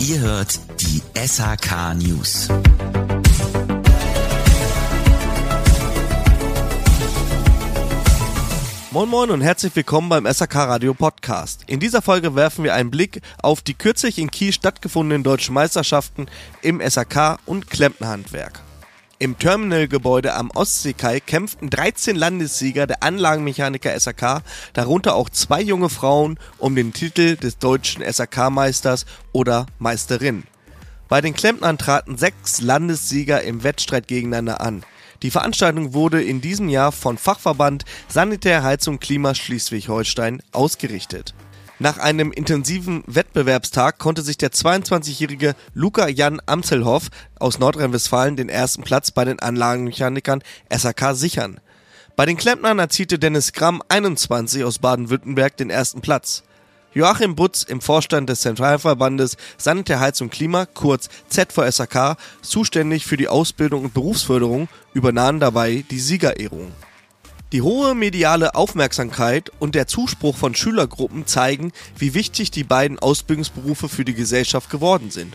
Ihr hört die SHK News. Moin Moin und herzlich willkommen beim SAK Radio Podcast. In dieser Folge werfen wir einen Blick auf die kürzlich in Kiel stattgefundenen deutschen Meisterschaften im SAK und Klempnerhandwerk. Im Terminalgebäude am Ostseekai kämpften 13 Landessieger der Anlagenmechaniker SAK, darunter auch zwei junge Frauen, um den Titel des deutschen SAK-Meisters oder Meisterin. Bei den Klempnern traten sechs Landessieger im Wettstreit gegeneinander an. Die Veranstaltung wurde in diesem Jahr von Fachverband Sanitär, Heizung, Klima Schleswig-Holstein ausgerichtet. Nach einem intensiven Wettbewerbstag konnte sich der 22-jährige Luca Jan Amselhoff aus Nordrhein-Westfalen den ersten Platz bei den Anlagenmechanikern SAK sichern. Bei den Klempnern erzielte Dennis Gramm 21 aus Baden-Württemberg den ersten Platz. Joachim Butz im Vorstand des Zentralverbandes Sanitär, Heizung, Klima, kurz ZVSAK, zuständig für die Ausbildung und Berufsförderung, übernahm dabei die Siegerehrung. Die hohe mediale Aufmerksamkeit und der Zuspruch von Schülergruppen zeigen, wie wichtig die beiden Ausbildungsberufe für die Gesellschaft geworden sind.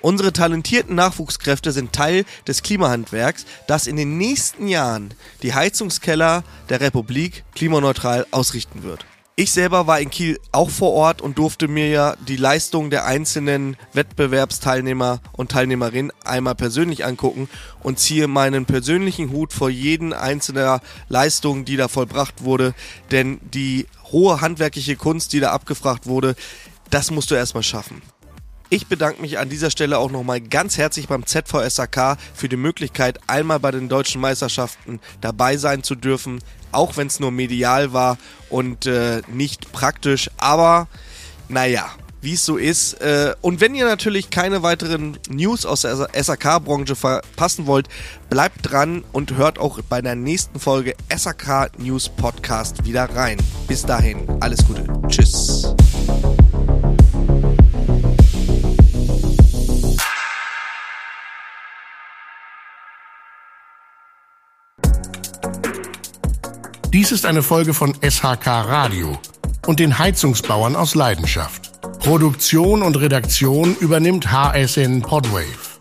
Unsere talentierten Nachwuchskräfte sind Teil des Klimahandwerks, das in den nächsten Jahren die Heizungskeller der Republik klimaneutral ausrichten wird. Ich selber war in Kiel auch vor Ort und durfte mir ja die Leistung der einzelnen Wettbewerbsteilnehmer und Teilnehmerinnen einmal persönlich angucken und ziehe meinen persönlichen Hut vor jeden einzelner Leistung, die da vollbracht wurde, denn die hohe handwerkliche Kunst, die da abgefragt wurde, das musst du erstmal schaffen. Ich bedanke mich an dieser Stelle auch nochmal ganz herzlich beim ZVSAK für die Möglichkeit, einmal bei den deutschen Meisterschaften dabei sein zu dürfen, auch wenn es nur medial war und äh, nicht praktisch. Aber naja, wie es so ist. Äh, und wenn ihr natürlich keine weiteren News aus der SAK-Branche verpassen wollt, bleibt dran und hört auch bei der nächsten Folge SAK News Podcast wieder rein. Bis dahin, alles Gute. Tschüss. Dies ist eine Folge von SHK Radio und den Heizungsbauern aus Leidenschaft. Produktion und Redaktion übernimmt HSN Podwave.